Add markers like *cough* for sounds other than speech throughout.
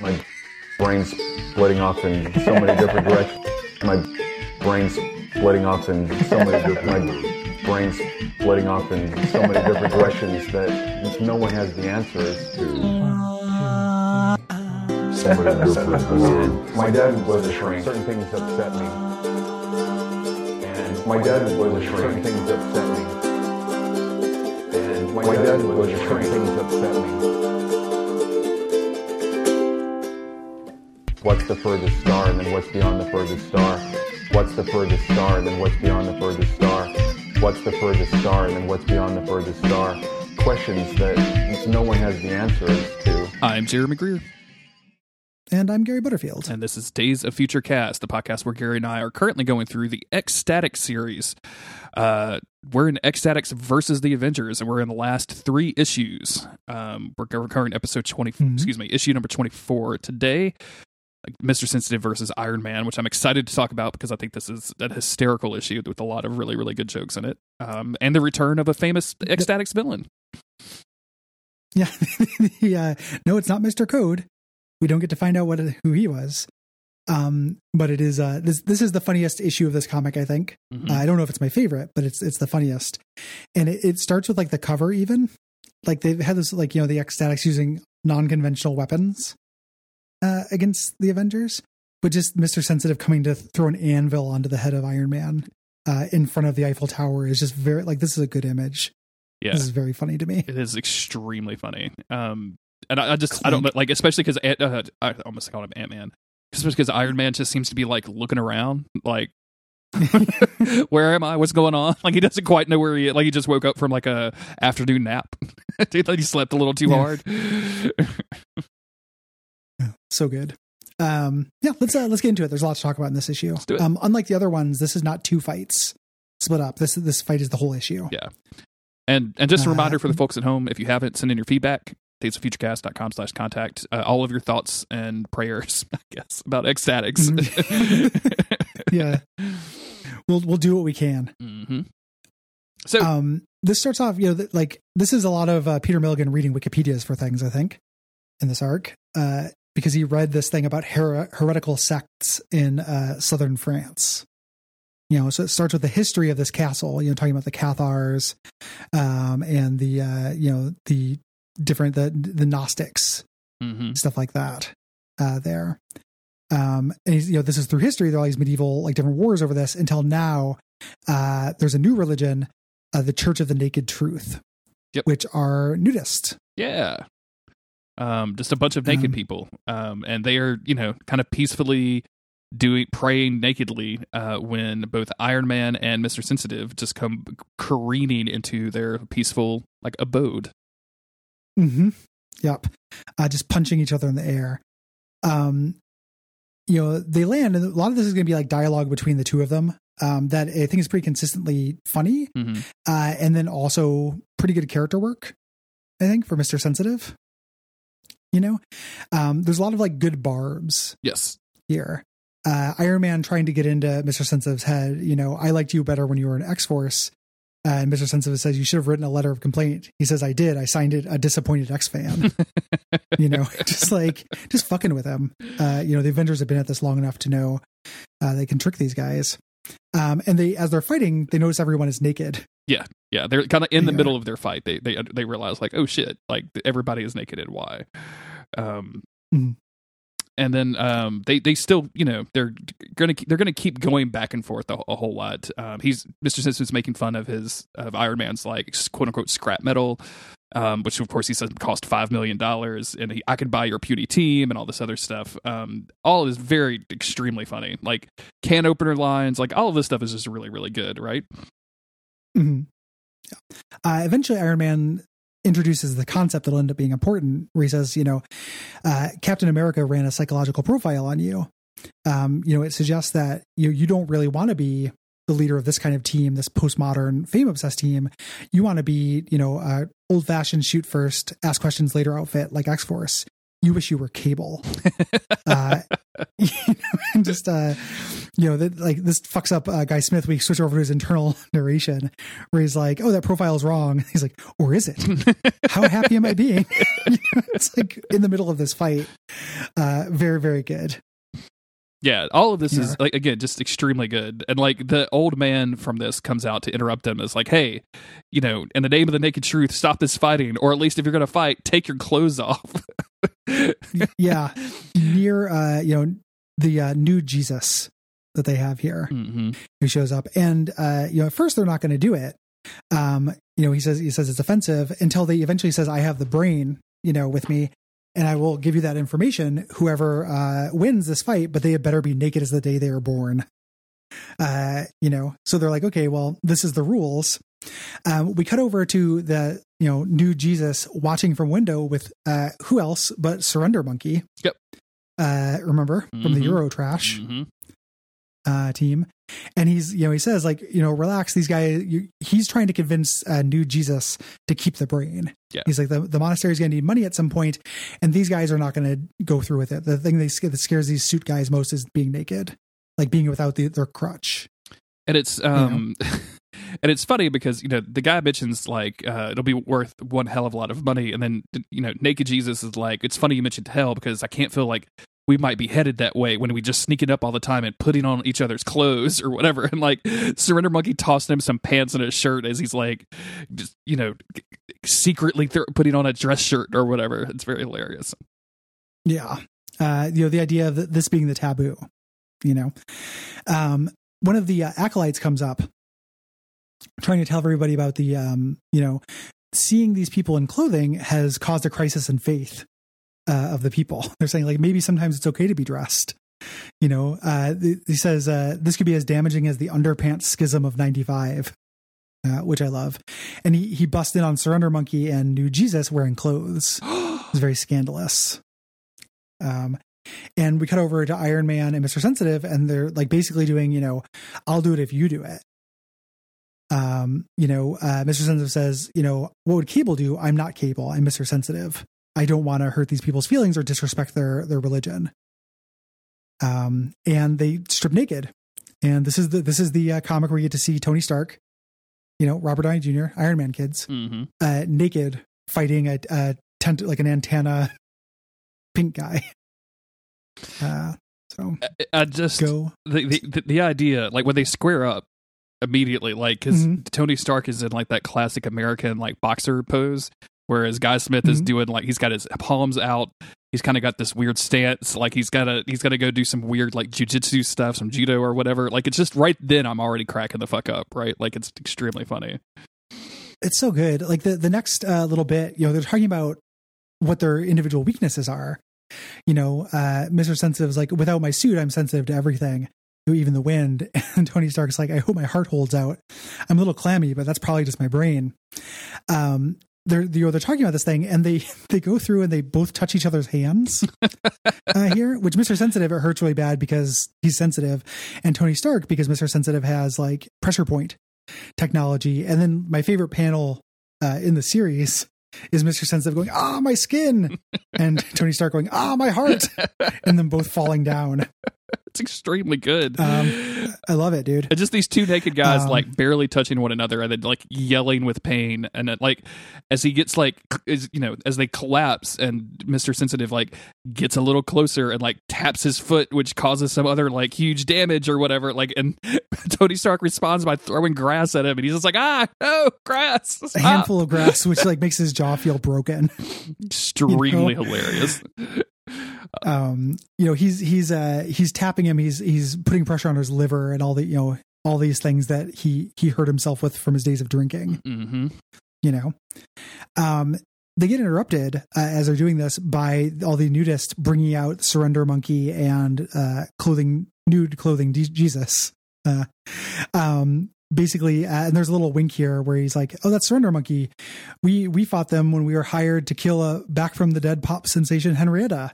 My brain's splitting off in so many different *laughs* directions. My brain's splitting off in so many different. My brain's splitting off in so many different directions that no one has the answers to. Somebody different. *laughs* My dad was a shrink. Certain things upset me. And my dad was a shrink. Certain things upset me. And my, dad was a shrink. Certain things upset me. What's the furthest star and then what's beyond the furthest star? What's the furthest star and then what's beyond the furthest star? What's the furthest star and then what's beyond the furthest star? Questions that no one has the answers to. I'm Jeremy Greer, And I'm Gary Butterfield. and this is Days of Future Cast, the podcast where Gary and I are currently going through the X-Statix series. Uh, we're in X-Statix versus the Avengers, and we're in the last three issues. Um, we're covering episode 20, Mhm. excuse me, issue number 24 today. Mr. Sensitive versus Iron Man, which I'm excited to talk about because I think this is a hysterical issue with a lot of really, really good jokes in it. Um, and the return of a famous X-Statix villain. *laughs* Yeah. no, it's not Mr. Code. We don't get to find out what who he was. Um, but it is uh, this this is the funniest issue of this comic, I think. Mhm. Uh, I don't know if it's my favorite, but it's it's the funniest. And it, it starts with like the cover even. Like they've had this like, you know, the X-Statix using non-conventional weapons uh against the Avengers, but just Mr. Sensitive coming to throw an anvil onto the head of Iron Man uh in front of the Eiffel Tower is just very like this is a good image. yeah. This is very funny to me. It is extremely funny. Um, and I, I just I don't like especially because uh, I almost called him Ant Man, especially because Iron Man just seems to be like looking around, like *laughs* where am I? What's going on? *laughs* Like he doesn't quite know where he like he just woke up from like a afternoon nap. *laughs* He slept a little too Yeah. hard. So good. Um, yeah, let's uh, let's get into it. There's a lot to talk about in this issue. do it. Um, unlike the other ones, this is not two fights split up. This this fight is the whole issue. Yeah. And and just a Uh, reminder for the folks at home, if you haven't, send in your feedback. daysoffuturecast.com slash contact. Uh, all of your thoughts and prayers, *laughs* I guess, about X-Statix. Mm-hmm. *laughs* Yeah, we'll we'll do what we can. hmm So Um, this starts off, you know, th- like this is a lot of uh, Peter Milligan reading Wikipedia's for things. I think in this arc, uh, because he read this thing about her- heretical sects in uh, southern France. You know, so it starts with the history of this castle. You know, talking about the Cathars, um, and the uh, you know the different the the Gnostics mhm. stuff like that uh, there. Um, and you know, this is through history. There are all these medieval, like different wars over this until now. Uh, there's a new religion, uh, the Church of the Naked Truth, Yep. which are nudist. Yeah. Um, just a bunch of naked Um, people. Um, and they are, you know, kind of peacefully doing praying nakedly uh, when both Iron Man and Mr. Sensitive just come careening into their peaceful like abode. Mm-hmm. Yep. Uh, just punching each other in the air. Um, you know, they land, and a lot of this is going to be like dialogue between the two of them. Um, that I think is pretty consistently funny, hmm uh, and then also pretty good character work. I think for Mister Sensitive. You know, um, there's a lot of like good barbs Yes. here. Uh, Iron Man trying to get into Mr. Sensitive's head, you know, I liked you better when you were in X Force. Uh, and Mr. Sensitive says, You should have written a letter of complaint. He says, I did. I signed it, a disappointed X fan. *laughs* you know, *laughs* just like, just fucking with him. Uh, you know, the Avengers have been at this long enough to know uh, they can trick these guys. Um, and they, as they're fighting, they notice everyone is naked. Yeah, they're kind of in the Yeah. middle of their fight. They they they realize like, oh shit, like everybody is naked and why. Um, Mhm. and then um, they they still you know they're gonna they're gonna keep going back and forth a, a whole lot. Um, he's Mister Simpson's making fun of his of Iron Man's like quote unquote scrap metal. Um, which of course he says cost five million dollars, and he, I could buy your puny team and all this other stuff. Um, all is very extremely funny, like can opener lines, like all of this stuff is just really really good, right? Mhm. Yeah. Uh, eventually, Iron Man introduces the concept that'll end up being important, where he says, you know, uh, Captain America ran a psychological profile on you. Um, you know, it suggests that you you don't really want to be the leader of this kind of team, this postmodern fame obsessed team. You want to be, you know, uh, old fashioned shoot first, ask questions later outfit like X Force. You wish you were Cable. *laughs* uh, *laughs* you know, and *laughs* just uh, you know, that like this fucks up uh, Guy Smith. We switch over to his internal *laughs* narration where he's like, "Oh, that profile is wrong." *laughs* He's like, "Or is it? How happy am I being?" You know, it's like in the middle of this fight, Uh, very, very good. Yeah, all of this Yeah. is like again just extremely good. And like the old man from this comes out to interrupt them is like, "Hey, you know, in the name of the naked truth, stop this fighting or at least if you're going to fight, take your clothes off." Yeah, near uh, you know the uh, new Jesus that they have here. hmm who shows up. And uh you know at first they're not going to do it. Um you know he says he says it's offensive until they eventually says i have the brain you know with me and i will give you that information. Whoever uh wins this fight but they had better be naked as the day they were born. Uh you know so they're like okay well this is the rules. Um we cut over to the you know new jesus watching from window with uh who else but surrender monkey? Yep. Uh remember from the Mhm. euro trash hmm uh, team, and he's you know he says like you know relax these guys. You, he's trying to convince uh, new Jesus to keep the brain. Yeah. he's like the the monastery is going to need money at some point, and these guys are not going to go through with it. The thing they, that scares these suit guys most is being naked, like being without the, their crutch. And it's um *laughs* and it's funny because you know the guy mentions like uh, it'll be worth one hell of a lot of money, and then you know naked Jesus is like it's funny you mentioned hell because I can't feel like we might be headed that way when we just sneaking up all the time and putting on each other's clothes or whatever. *laughs* And like Surrender Monkey tossing him some pants and a shirt as he's like just you know secretly th- putting on a dress shirt or whatever. It's very hilarious. Yeah. Uh, you know, the idea of this being the taboo, you know. Um, one of the uh, acolytes comes up trying to tell everybody about the, um, you know, seeing these people in clothing has caused a crisis in faith uh, of the people. *laughs* They're saying, like, maybe sometimes it's okay to be dressed. You know, uh, he says uh, this could be as damaging as the underpants schism of 95. Uh, which I love, and he he busts in on Surrender Monkey and New Jesus wearing clothes. *gasps* It's very scandalous. Um, and we cut over to Iron Man and Mr. Sensitive, and they're like basically doing, you know, I'll do it if you do it. Um, you know, uh, Mr. Sensitive says, you know, what would Cable do? I'm not Cable. I'm Mr. Sensitive. I don't want to hurt these people's feelings or disrespect their their religion. Um, and they strip naked, and this is the this is the uh, comic where you get to see Tony Stark, you know, Robert Downey Jr., Iron Man kids, hmm uh, naked fighting a, a tent like an antenna pink guy. *laughs* Uh, so I, I just go. the, the the- idea like when they square up immediately like because Mhm. tony stark is in like that classic american like boxer pose whereas guy smith is Mhm. doing like he's got his palms out he's kind of got this weird stance like he's gotta he's gotta go do some weird like jujitsu stuff some judo or whatever like it's just right then i'm already cracking the fuck up right like it's extremely funny It's so good. Like the the next uh, little bit, you know, they're talking about what their individual weaknesses are. You know, uh, Mr. Sensitive is like, without my suit, I'm sensitive to everything, even the wind. *laughs* And Tony Stark's like, I hope my heart holds out. I'm a little clammy, but that's probably just my brain. Um, they're you know they're talking about this thing, and they *laughs* they go through and they both touch each other's hands *laughs* uh, here. Which Mr. Sensitive it hurts really bad because he's sensitive, and Tony Stark because Mr. Sensitive has like pressure point technology. And then my favorite panel uh, in the series is Mr. Sensitive going, ah, my skin. *laughs* and Tony Stark going, ah, my heart. and them both falling down. It's extremely good Um, I love it, dude. And just these two naked guys Um, like barely touching one another and then like yelling with pain and then like as he gets like is you know as they collapse and Mr. Sensitive like gets a little closer and like taps his foot which causes some other like huge damage or whatever like and *laughs* Tony Stark responds by throwing grass at him and he's just like ah no grass A handful of grass, which like makes his jaw feel broken. *laughs* extremely you know? hilarious Um, you know, he's he's uh he's tapping him, he's he's putting pressure on his liver and all the you know all these things that he he hurt himself with from his days of drinking. hmm you know? Um they get interrupted uh, as they're doing this by all the nudists bringing out surrender monkey and uh clothing nude clothing D- jesus. Uh um basically uh, and there's a little wink here where he's like oh that's surrender monkey. We we fought them when we were hired to kill a back from the dead pop sensation henrietta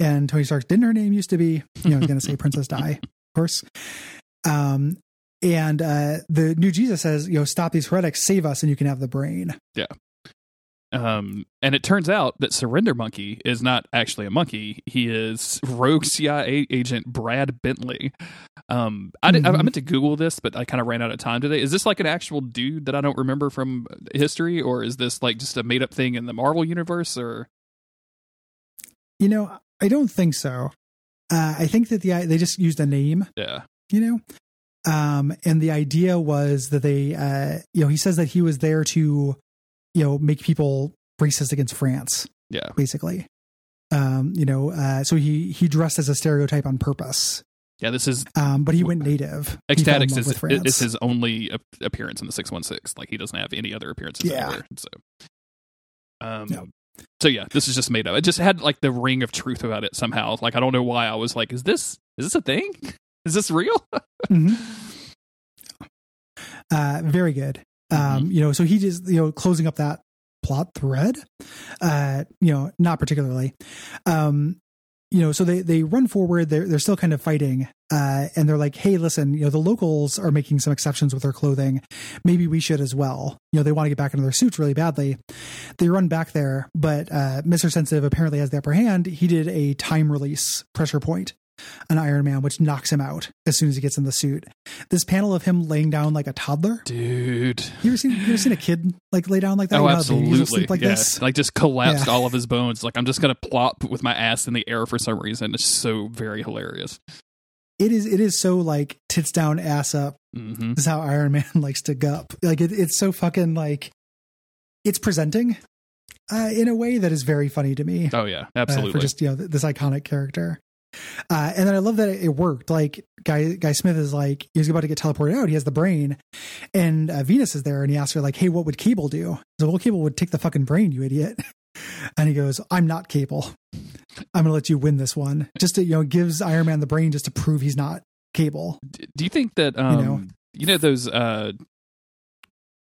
and tony stark didn't her name used to be you know he's gonna say *laughs* princess di of course um and uh the new jesus says you know stop these heretics save us and you can have the brain Yeah. Um, and it turns out that Surrender Monkey is not actually a monkey. He is rogue CIA agent Brad Bentley. Um, I, did, I, I Mhm. meant to Google this, but I kind of ran out of time today. Is this like an actual dude that I don't remember from history, or is this like just a made up thing in the Marvel universe? Or You know, I don't think so. Uh, I think that the they just used a name, Yeah. you know, um, and the idea was that they, uh, you know, he says that he was there to, you know, make people racist against France, Yeah. basically. Um, you know, uh, so he he dressed as a stereotype on purpose, Yeah. This is um, but he went native. X-Statix is, with his only appearance in the 616. Like he doesn't have any other appearances Yeah. anywhere. So, um, Yeah. So yeah, this is just made up. It just had like the ring of truth about it somehow. Like I don't know why I was like, is this is this a thing? *laughs* Is this real? *laughs* Mhm. Uh, very good. Mm-hmm. Um, you know, so he just you know closing up that plot thread. Uh, you know, not particularly. Um, you know, so they they run forward. They're they're still kind of fighting, uh, and they're like, "Hey, listen, you know, the locals are making some exceptions with their clothing. Maybe we should as well." You know, they want to get back into their suits really badly. They run back there, but uh, Mister Sensitive apparently has the upper hand. He did a time release pressure point on Iron Man, which knocks him out as soon as he gets in the suit. This panel of him laying down like a toddler. Dude. You ever seen you ever seen a kid like lay down like that? Oh, You know how babies will absolutely. like yeah. this. Like just collapsed Yeah. all of his bones. Like I'm just gonna plop with my ass in the air for some reason. It's so very hilarious. It is it is so like tits down, ass up. hmm This is how Iron Man *laughs* likes to gup. Like it, it's so fucking like it's presenting uh, in a way that is very funny to me. Oh yeah, uh, absolutely. for just you know th- this iconic character. Uh, and then I love that it, it worked. Like guy guy Smith is like he's about to get teleported out. He has the brain, and uh, Venus is there, and he asks her like, "Hey, what would Cable do?" So, well, Cable would take the fucking brain, you idiot. *laughs* And he goes, "I'm not Cable. I'm gonna let you win this one." Just to you know, gives Iron Man the brain just to prove he's not Cable. Do you think that um you know? you know, those uh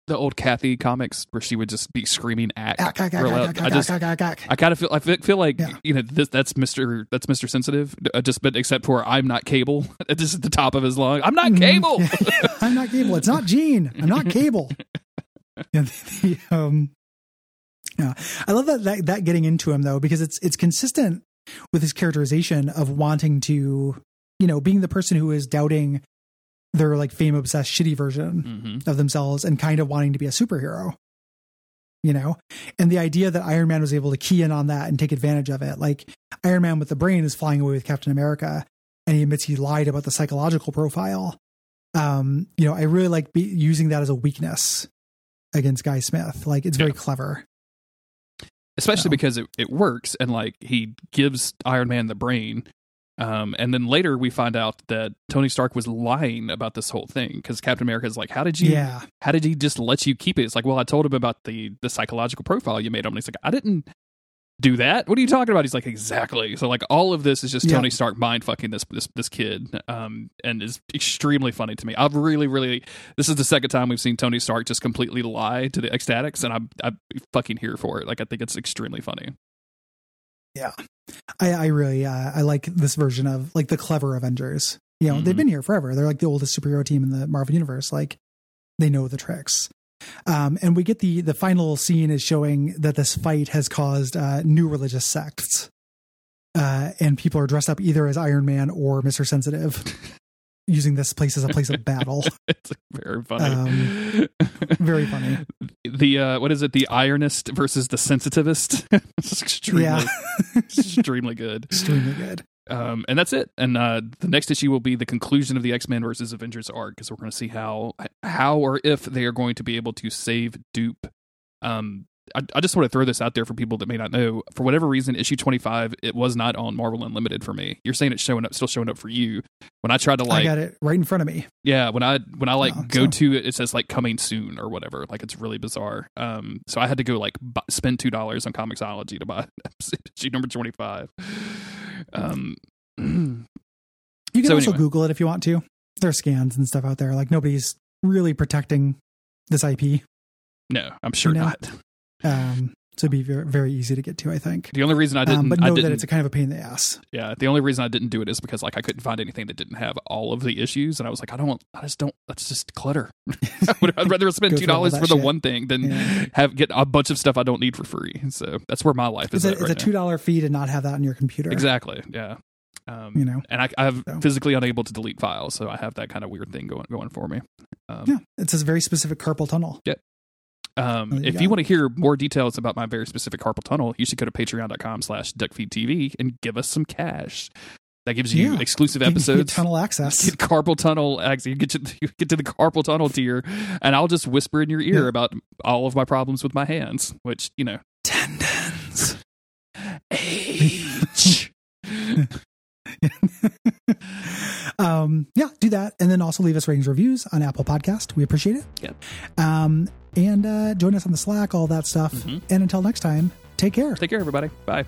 the old Cathy comics where she would just be screaming Ack, ack, I just. I kind of feel I feel, like Yeah. you know this that's Mr. that's Mr. Sensitive uh, just but except for I'm not cable *laughs* just at the top of his lung I'm not Mhm. cable *laughs* I'm not Cable. It's not Gene. I'm not *laughs* Cable. Yeah, the, um, yeah. I love that, that that getting into him though because it's it's consistent with his characterization of wanting to, you know, being the person who is doubting their like fame obsessed shitty version hmm of themselves and kind of wanting to be a superhero. You know, and the idea that Iron Man was able to key in on that and take advantage of it, like Iron Man with the brain is flying away with Captain America, and he admits he lied about the psychological profile. Um, you know, I really like be, using that as a weakness against Guy Smith. Like it's very Yeah. clever. Especially because it, it works and like he gives Iron Man the brain um and then later we find out that Tony Stark was lying about this whole thing because Captain America is like how did you Yeah, how did he just let you keep it? It's like well I told him about the the psychological profile you made on him. And he's like I didn't do that what are you talking about he's like exactly so like all of this is just Yeah. Tony Stark mind fucking this this this kid um and is extremely funny to me I've really really this is the second time we've seen Tony Stark just completely lie to the X-Statix and I'm I'm fucking here for it like I think it's extremely funny Yeah, I, I really uh, I like this version of like the clever Avengers. You know, they've Mhm. been here forever. They're like the oldest superhero team in the Marvel universe. Like they know the tricks. Um, and we get the the final scene is showing that this fight has caused uh, new religious sects, uh, and people are dressed up either as Iron Man or Mister Sensitive, *laughs* using this place as a place of *laughs* battle. it's very funny. Um, Very funny. *laughs* the uh, what is it? The ironist versus the sensitivist. it's extremely, Yeah, extremely good. extremely good. Um, and that's it. And uh, the next issue will be the conclusion of the X Men versus Avengers arc because we're going to see how how or if they are going to be able to save Doop. Um, I, I just want to throw this out there for people that may not know. For whatever reason, issue twenty five it was not on Marvel Unlimited for me. You're saying it's showing up, still showing up for you. When I tried to like, I got it right in front of me. yeah, when I when I like Oh, go so- to it, it says like coming soon or whatever. Like it's really bizarre. Um, so I had to go like bu spend two dollars on Comixology to buy *laughs* issue number twenty five. Um, *clears throat* You can So also anyway. Google it if you want to. There are scans and stuff out there. Like nobody's really protecting this IP. no, I'm sure You know? not. Um, so it'd be very, very easy to get to, I think. The only reason I didn't, Um, but know that didn't, it's a kind of a pain in the ass. yeah, the only reason I didn't do it is because like I couldn't find anything that didn't have all of the issues, and I was like, I don't, want, I just don't. That's just clutter. *laughs* I would- I'd rather spend *laughs* two dollars that for the shit. one thing than Yeah. have get a bunch of stuff I don't need for free. So that's where my life is. It's a, at it's right a two dollar fee to not have that on your computer. Exactly. Yeah. Um, You know. and I, I'm So. physically unable to delete files, so I have that kind of weird thing going going for me. Um, Yeah, it's a very specific carpal tunnel. Um, you if you want to hear more details about my very specific carpal tunnel, you should go to patreon.com slash duckfeedtv and give us some cash. That gives you Yeah. exclusive episodes. tunnel access. *laughs* Get carpal tunnel access. You get to you get to the carpal tunnel tier, and I'll just whisper in your ear Yeah. about all of my problems with my hands, which you know, Tendons. age. *laughs* *laughs* um, yeah, do that, and then also leave us ratings reviews on Apple Podcast. We appreciate it. Yep. Um, and uh, join us on the Slack, all that stuff. Mhm. And until next time, take care. Take care, everybody. Bye.